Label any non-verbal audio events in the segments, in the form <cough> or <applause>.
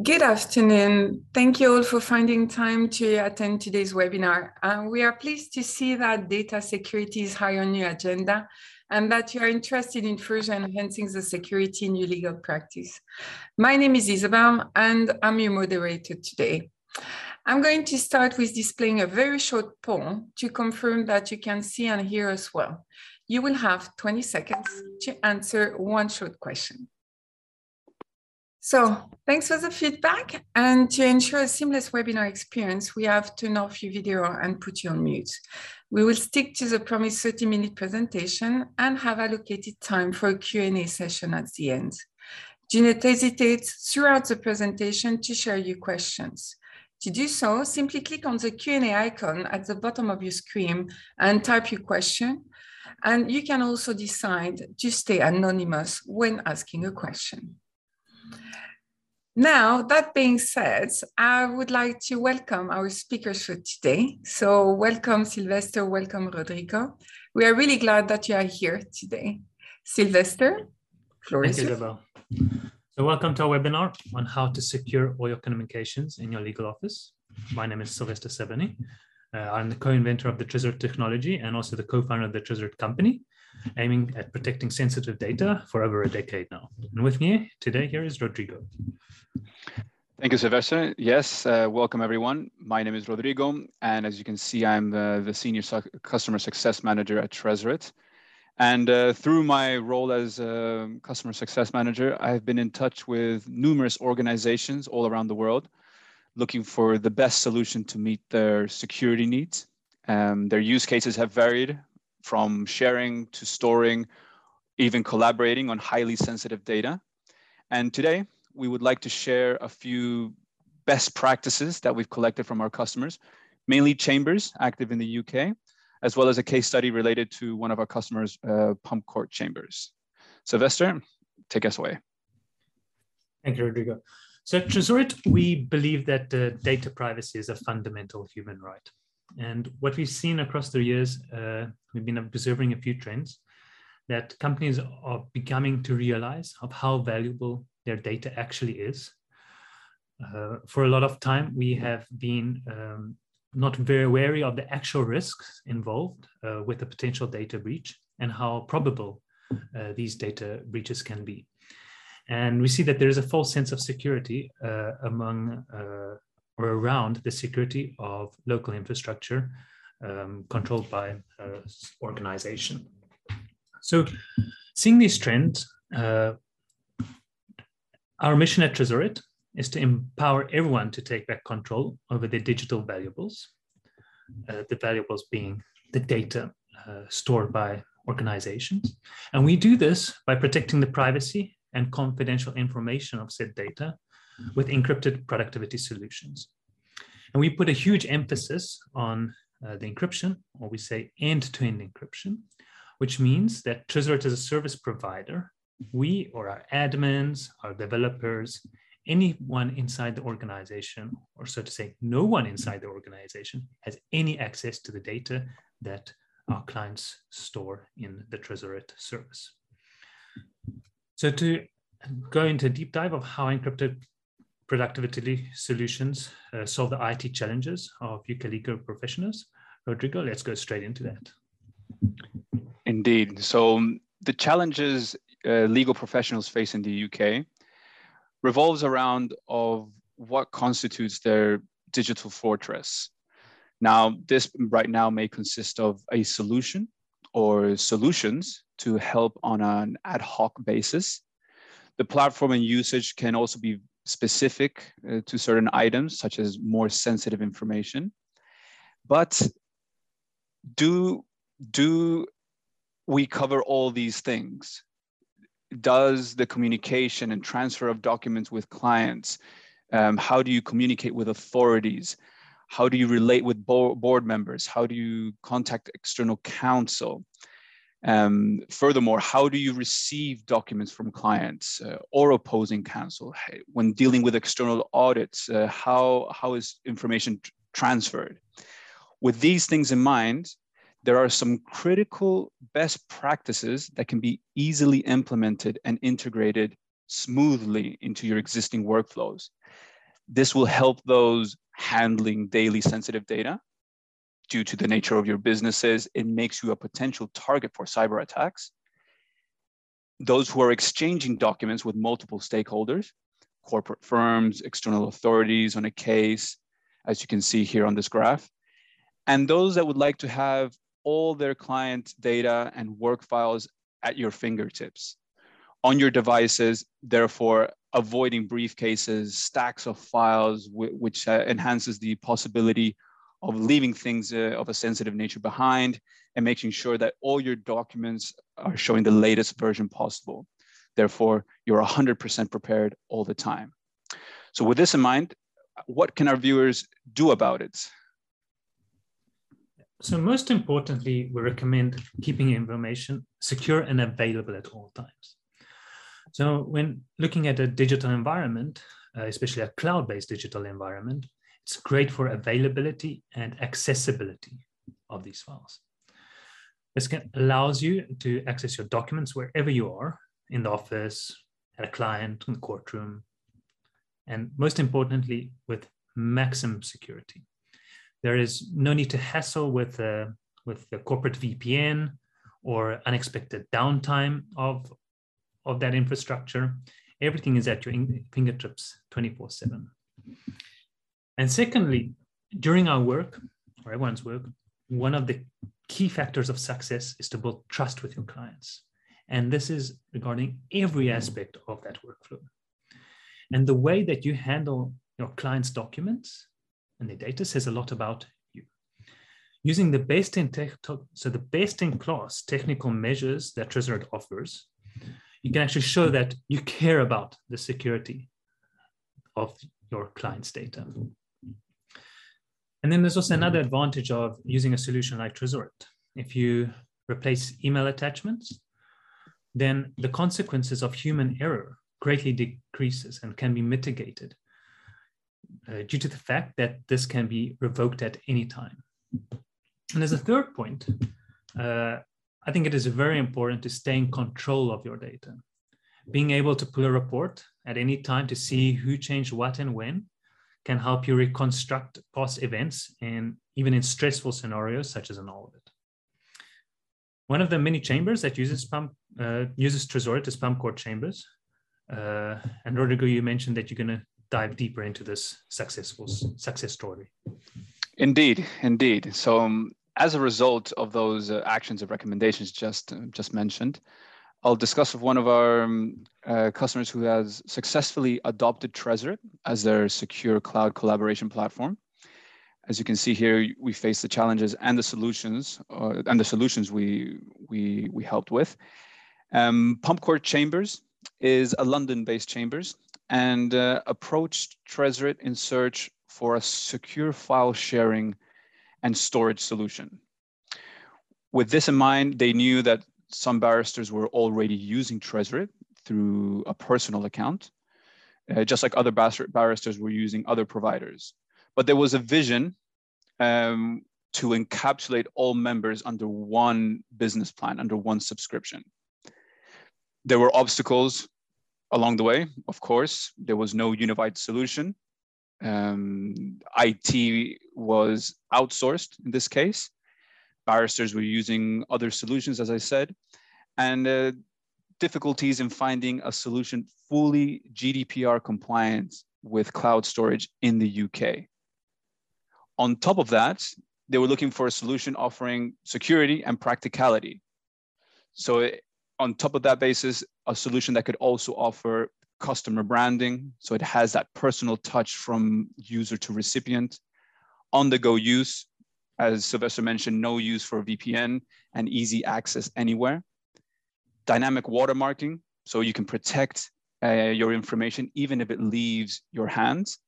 Good afternoon. Thank you all for finding time to attend today's webinar. Uh, we are pleased to see that data security is high on your agenda and that you are interested in further enhancing the security in your legal practice. My name is Isabel and I'm your moderator today. I'm going to start with displaying a very short poll to confirm that you can see and hear us well. You will have 20 seconds to answer one short question. So thanks for the feedback. And to ensure a seamless webinar experience, we have turned off your video and put you on mute. We will stick to the promised 30 minute presentation and have allocated time for a Q&A session at the end. Do not hesitate throughout the presentation to share your questions. To do so, simply click on the Q&A icon at the bottom of your screen and type your question. And you can also decide to stay anonymous when asking a question. Now, that being said, I would like to welcome our speakers for today. So welcome Sylvester, welcome Rodrigo. We are really glad that you are here today. Sylvester, floor Thank you, Isabel. So welcome to our webinar on how to secure all your communications in your legal office. My name is Sylvester Sebeni. Uh, I'm the co-inventor of the Tresorit technology and also the co-founder of the Tresorit company aiming at protecting sensitive data for over a decade now. And with me today here is Rodrigo. Thank you, Sylvester. Yes, uh, welcome everyone. My name is Rodrigo, and as you can see, I'm the, the Senior Customer Success Manager at Tresorit. And uh, through my role as a Customer Success Manager, I've been in touch with numerous organizations all around the world, looking for the best solution to meet their security needs. Um, their use cases have varied from sharing to storing, even collaborating on highly sensitive data. And today, we would like to share a few best practices that we've collected from our customers, mainly chambers active in the UK, as well as a case study related to one of our customers, uh, pump court chambers. Sylvester, take us away. Thank you, Rodrigo. So at Tresorit, we believe that uh, data privacy is a fundamental human right. And what we've seen across the years, uh, we've been observing a few trends that companies are becoming to realize of how valuable their data actually is. Uh, for a lot of time, we have been um, not very wary of the actual risks involved uh, with a potential data breach and how probable uh, these data breaches can be. And we see that there is a false sense of security uh, among uh, or around the security of local infrastructure um, controlled by uh, organization. So seeing these trends, uh, our mission at Tresorit is to empower everyone to take back control over their digital valuables, uh, the valuables being the data uh, stored by organizations. And we do this by protecting the privacy and confidential information of said data with encrypted productivity solutions. And we put a huge emphasis on uh, the encryption, or we say end-to-end encryption, which means that Tresorit as a service provider, we or our admins, our developers, anyone inside the organization, or so to say, no one inside the organization has any access to the data that our clients store in the Tresorit service. So to go into a deep dive of how encrypted productivity solutions uh, solve the IT challenges of UK legal professionals. Rodrigo, let's go straight into that. Indeed. So um, the challenges uh, legal professionals face in the UK revolves around of what constitutes their digital fortress. Now, this right now may consist of a solution or solutions to help on an ad hoc basis. The platform and usage can also be specific uh, to certain items, such as more sensitive information. But do, do we cover all these things? Does the communication and transfer of documents with clients, um, how do you communicate with authorities? How do you relate with bo board members? How do you contact external counsel? Um, furthermore, how do you receive documents from clients uh, or opposing counsel? When dealing with external audits, uh, how, how is information transferred? With these things in mind, there are some critical best practices that can be easily implemented and integrated smoothly into your existing workflows. This will help those handling daily sensitive data due to the nature of your businesses. It makes you a potential target for cyber attacks. Those who are exchanging documents with multiple stakeholders, corporate firms, external authorities on a case, as you can see here on this graph, and those that would like to have all their client data and work files at your fingertips on your devices, therefore avoiding briefcases, stacks of files, which uh, enhances the possibility of leaving things uh, of a sensitive nature behind and making sure that all your documents are showing the latest version possible. Therefore, you're 100% prepared all the time. So with this in mind, what can our viewers do about it? So most importantly, we recommend keeping information secure and available at all times. So when looking at a digital environment, uh, especially a cloud-based digital environment, it's great for availability and accessibility of these files. This can, allows you to access your documents wherever you are, in the office, at a client, in the courtroom, and most importantly, with maximum security. There is no need to hassle with, uh, with the corporate VPN or unexpected downtime of, of that infrastructure. Everything is at your fingertips 24 7. And secondly, during our work, or everyone's work, one of the key factors of success is to build trust with your clients. And this is regarding every aspect of that workflow. And the way that you handle your client's documents and the data says a lot about you. Using the best in tech, so the best in class technical measures that Tresorit offers, you can actually show that you care about the security of your client's data. And then there's also another advantage of using a solution like Tresorit. If you replace email attachments, then the consequences of human error greatly decreases and can be mitigated uh, due to the fact that this can be revoked at any time. And as a third point, uh, I think it is very important to stay in control of your data. Being able to pull a report at any time to see who changed what and when can help you reconstruct past events and even in stressful scenarios such as an audit. One of the many chambers that uses pump uh, uses Tresorit is pump court chambers. Uh, and Rodrigo, you mentioned that you're going to dive deeper into this successful success story. Indeed, indeed. So um, as a result of those uh, actions and recommendations just just mentioned, I'll discuss with one of our um, uh, customers who has successfully adopted Tresorit as their secure cloud collaboration platform. As you can see here, we face the challenges and the solutions, uh, and the solutions we we we helped with. Um, Court Chambers is a London-based chambers and uh, approached Tresorit in search for a secure file sharing and storage solution. With this in mind, they knew that some barristers were already using Tresorit through a personal account, uh, just like other barristers were using other providers. But there was a vision um, to encapsulate all members under one business plan, under one subscription. There were obstacles along the way, of course, there was no unified solution. Um, IT was outsourced in this case. Barristers were using other solutions, as I said, and uh, difficulties in finding a solution fully GDPR compliant with cloud storage in the UK. On top of that, they were looking for a solution offering security and practicality. So on top of that basis, a solution that could also offer customer branding. So it has that personal touch from user to recipient. On the go use, as Sylvester mentioned, no use for VPN and easy access anywhere. Dynamic watermarking, so you can protect uh, your information even if it leaves your hands.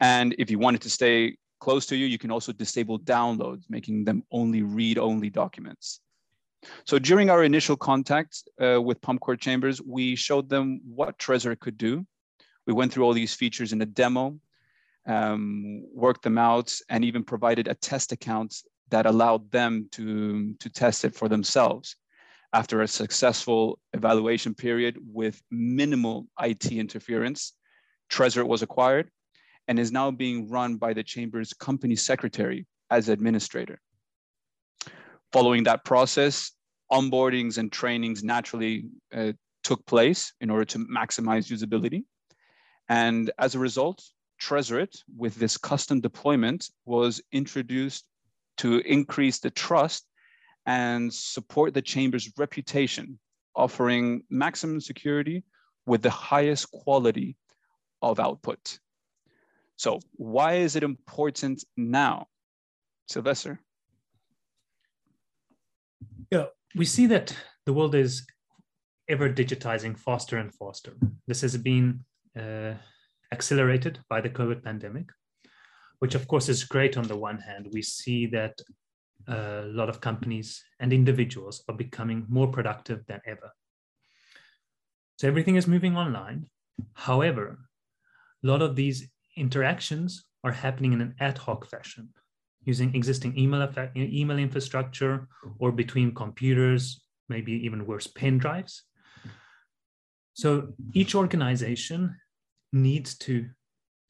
And if you want it to stay close to you, you can also disable downloads, making them only read-only documents. So during our initial contact uh, with Pump Court Chambers, we showed them what Tresorit could do. We went through all these features in a demo, um, worked them out, and even provided a test account that allowed them to, to test it for themselves. After a successful evaluation period with minimal IT interference, Tresorit was acquired and is now being run by the Chamber's company secretary as administrator. Following that process, onboardings and trainings naturally uh, took place in order to maximize usability. And as a result, Tresorit, with this custom deployment, was introduced to increase the trust and support the Chamber's reputation, offering maximum security with the highest quality of output. So why is it important now? Sylvester? Yeah, we see that the world is ever digitizing faster and faster. This has been uh, accelerated by the COVID pandemic, which of course is great on the one hand. We see that uh, a lot of companies and individuals are becoming more productive than ever. So everything is moving online. However, a lot of these interactions are happening in an ad hoc fashion using existing email, email infrastructure or between computers, maybe even worse, pen drives. So each organization needs to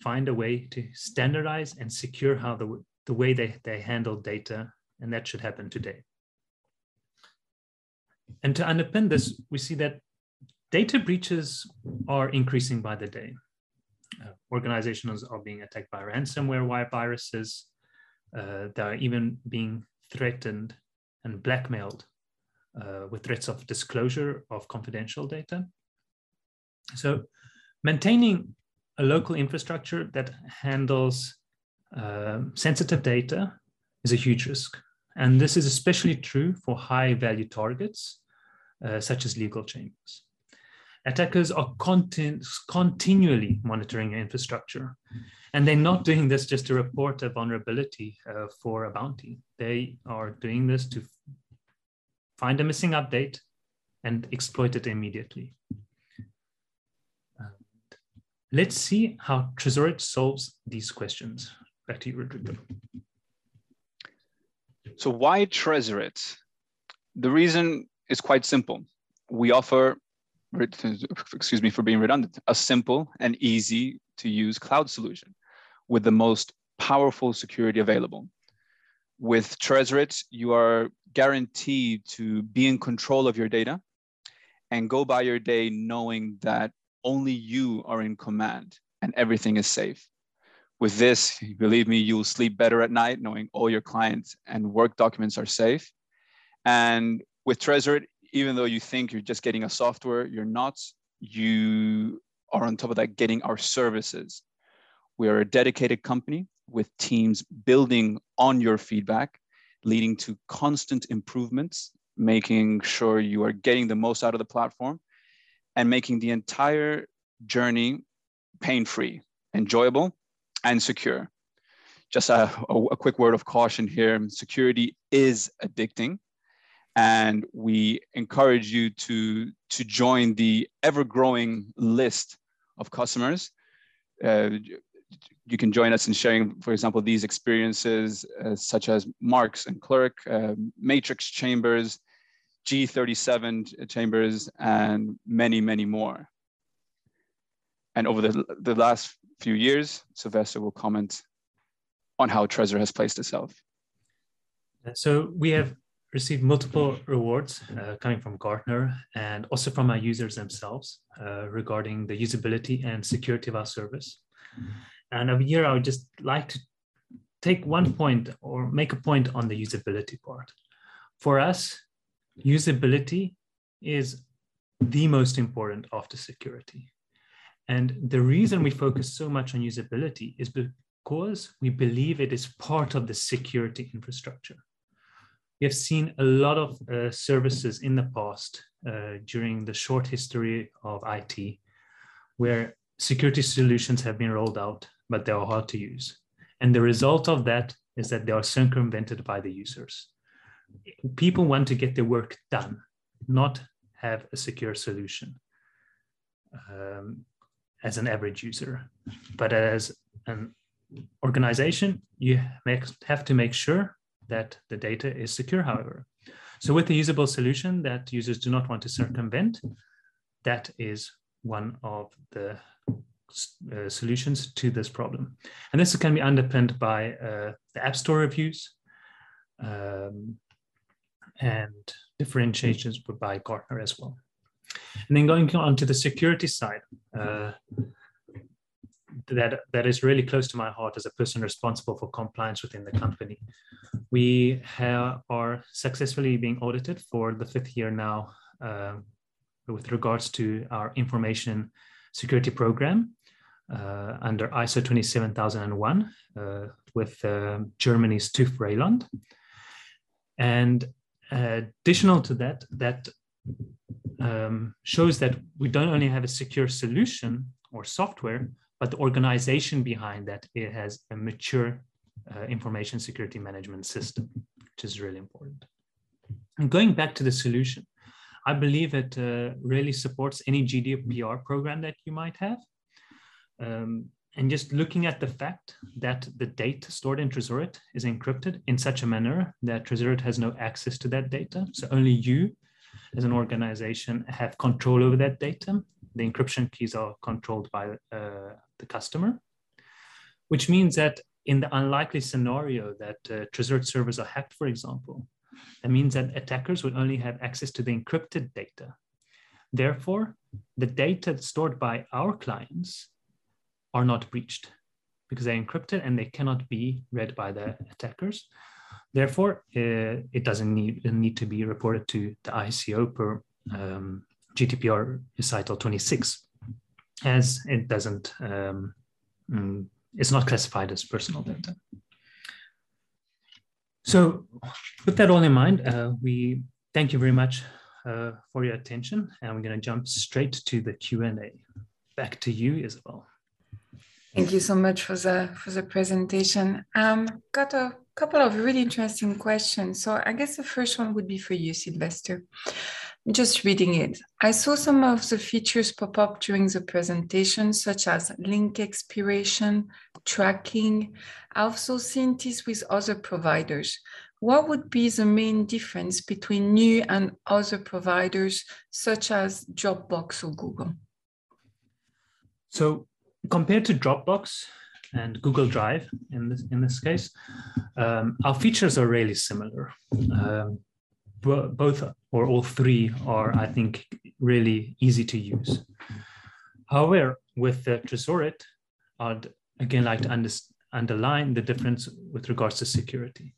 find a way to standardize and secure how the, the way they, they handle data, and that should happen today. And to underpin this, we see that data breaches are increasing by the day. Uh, organizations are being attacked by ransomware viruses. Uh, they are even being threatened and blackmailed uh, with threats of disclosure of confidential data. So maintaining a local infrastructure that handles uh, sensitive data is a huge risk. And this is especially true for high value targets, uh, such as legal chambers. Attackers are content, continually monitoring infrastructure. And they're not doing this just to report a vulnerability uh, for a bounty. They are doing this to find a missing update and exploit it immediately. Let's see how Tresorit solves these questions. Back to you, Rodrigo. So why Tresorit? The reason is quite simple. We offer, excuse me for being redundant, a simple and easy to use cloud solution with the most powerful security available. With Tresorit, you are guaranteed to be in control of your data and go by your day knowing that only you are in command and everything is safe. With this, believe me, you'll sleep better at night knowing all your clients and work documents are safe. And with Tresorit, even though you think you're just getting a software, you're not. You are on top of that getting our services. We are a dedicated company with teams building on your feedback, leading to constant improvements, making sure you are getting the most out of the platform and making the entire journey pain free, enjoyable, and secure. Just a, a, quick word of caution here security is addicting. And we encourage you to, to join the ever growing list of customers. Uh, you can join us in sharing, for example, these experiences uh, such as Marks and Clerk, uh, Matrix Chambers, G37 chambers, and many, many more. And over the, the last few years, Sylvester will comment on how Tresorit has placed itself. So we have received multiple rewards uh, coming from Gartner and also from our users themselves uh, regarding the usability and security of our service. Mm-hmm. And over here, I would just like to take one point or make a point on the usability part. For us, usability is the most important after security. And the reason we focus so much on usability is because we believe it is part of the security infrastructure. We have seen a lot of uh, services in the past uh, during the short history of IT where security solutions have been rolled out, but they are hard to use. And the result of that is that they are circumvented by the users people want to get their work done, not have a secure solution um, as an average user. But as an organization, you have to make sure that the data is secure, however. So with a usable solution that users do not want to circumvent, that is one of the uh, solutions to this problem. And this can be underpinned by uh, the App Store reviews um, and differentiations by Gartner as well. And then going on to the security side, uh, that, that is really close to my heart as a person responsible for compliance within the company. We are successfully being audited for the fifth year now uh, with regards to our information security program uh, under ISO 27001 uh, with uh, Germany's TÜV Rheinland. And additional to that, that um, shows that we don't only have a secure solution or software, but the organization behind that it has a mature uh, information security management system, which is really important. And going back to the solution, I believe it uh, really supports any GDPR program that you might have. Um, and just looking at the fact that the data stored in Tresorit is encrypted in such a manner that Tresorit has no access to that data. So only you as an organization have control over that data. The encryption keys are controlled by uh, the customer, which means that in the unlikely scenario that uh, Tresorit servers are hacked, for example, that means that attackers will only have access to the encrypted data. Therefore, the data stored by our clients are not breached because they're encrypted and they cannot be read by the attackers. Therefore, uh, it doesn't need, need to be reported to the ICO per um, GDPR recital 26, as it doesn't, um, mm, it's not classified as personal data. So with that all in mind, uh, we thank you very much uh, for your attention, and we're going to jump straight to the Q&A. Back to you, Isabel. Thank you so much for the for the presentation. Um, got a couple of really interesting questions. So I guess the first one would be for you, Sylvester. Just reading it, I saw some of the features pop up during the presentation, such as link expiration, tracking. I also seen this with other providers. What would be the main difference between new and other providers, such as Dropbox or Google? So compared to Dropbox and Google Drive in this in this case, um, our features are really similar. Um, both or all three are, I think, really easy to use. However, with the Tresorit, I'd again like to under, underline the difference with regards to security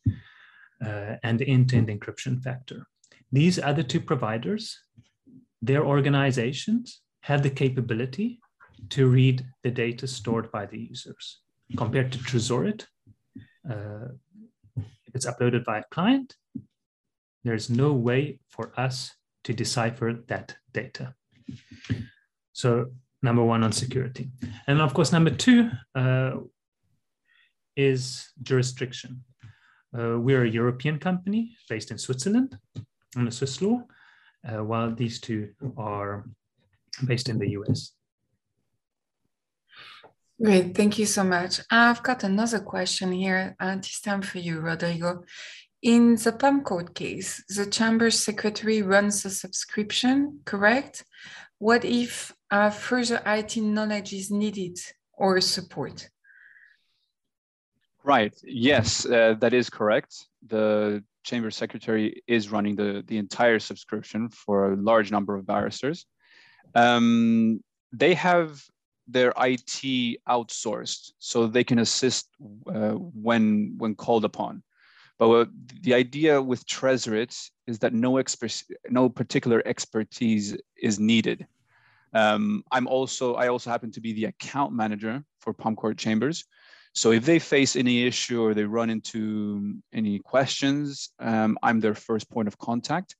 uh, and the end-to-end encryption factor. These other two providers, their organizations have the capability to read the data stored by the users. Compared to Tresorit, uh, if it's uploaded by a client, there's no way for us to decipher that data. So number one on security. And of course, number two uh, is jurisdiction. Uh, we're a European company based in Switzerland under Swiss law, uh, while these two are based in the US. Great, thank you so much. I've got another question here, and this time for you, Rodrigo. In the Pump Court case, the chamber secretary runs a subscription, correct? What if uh, further IT knowledge is needed or support? Right, yes, uh, that is correct. The chamber secretary is running the, the entire subscription for a large number of barristers. Um, they have their IT outsourced so they can assist uh, when when called upon. But uh, the idea with Tresorit is that no expert, no particular expertise is needed. Um, I'm also I also happen to be the account manager for Pump Court Chambers. So if they face any issue or they run into any questions, um, I'm their first point of contact.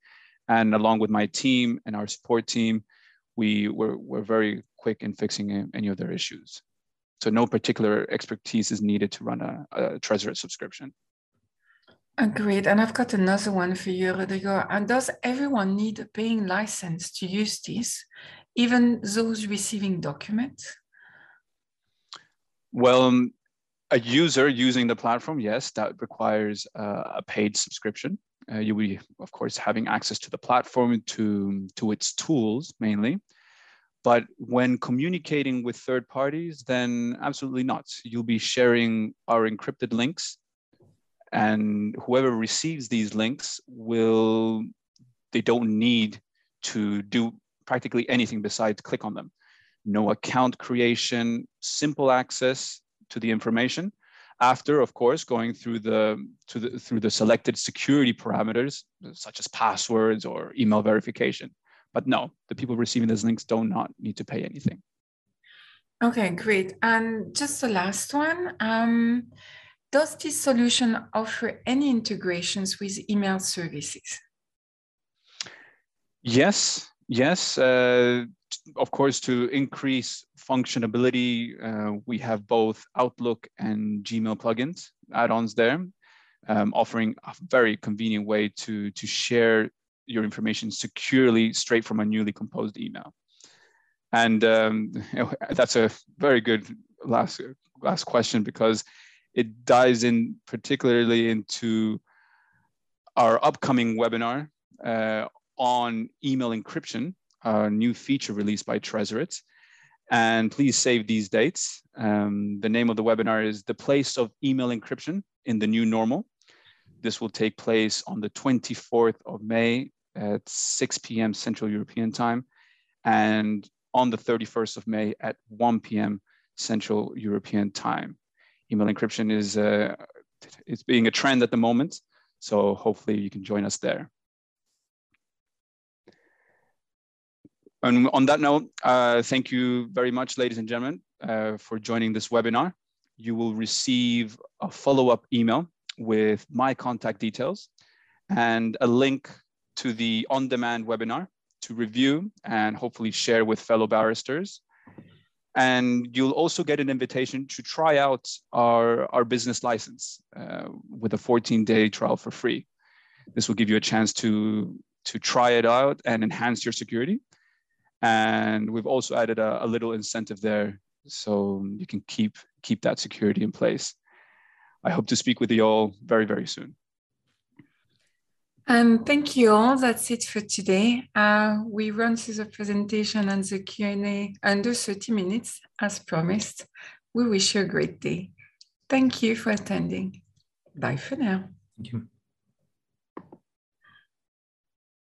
And along with my team and our support team, we were, were very quick in fixing any of their issues. So no particular expertise is needed to run a, a Tresorit subscription. Agreed. And I've got another one for you, Rodrigo. And does everyone need a paying license to use this, even those receiving documents? Well, um, a user using the platform, yes, that requires uh, a paid subscription. Uh, you'll be, of course, having access to the platform, to, to its tools mainly. But when communicating with third parties, then absolutely not. You'll be sharing our encrypted links and whoever receives these links will, they don't need to do practically anything besides click on them. No account creation, simple access to the information after, of course, going through the, to the, through the selected security parameters, such as passwords or email verification. But no, the people receiving those links do not need to pay anything. Okay, great. And just the last one. Um, does this solution offer any integrations with email services? Yes, yes. Uh, of course, to increase functionality, uh, we have both Outlook and Gmail plugins, add-ons there, um, offering a very convenient way to, to share your information securely straight from a newly composed email. And um, <laughs> that's a very good last, last question because it dives in particularly into our upcoming webinar uh, on email encryption, a new feature released by Tresorit. And please save these dates. Um, the name of the webinar is The Place of Email Encryption in the New Normal. This will take place on the 24th of May at 6 p.m. Central European Time and on the 31st of May at 1 p.m. Central European Time. Email encryption is uh, it's being a trend at the moment, so hopefully you can join us there. And on that note, uh, thank you very much, ladies and gentlemen, uh, for joining this webinar. You will receive a follow-up email with my contact details and a link to the on-demand webinar to review and hopefully share with fellow barristers. And you'll also get an invitation to try out our, our business license uh, with a 14 day trial for free. This will give you a chance to, to try it out and enhance your security. And we've also added a, a little incentive there so you can keep, keep that security in place. I hope to speak with you all very, very soon. And thank you all. That's it for today. Uh, we run through the presentation and the Q&A under 30 minutes, as promised. We wish you a great day. Thank you for attending. Bye for now. Thank you.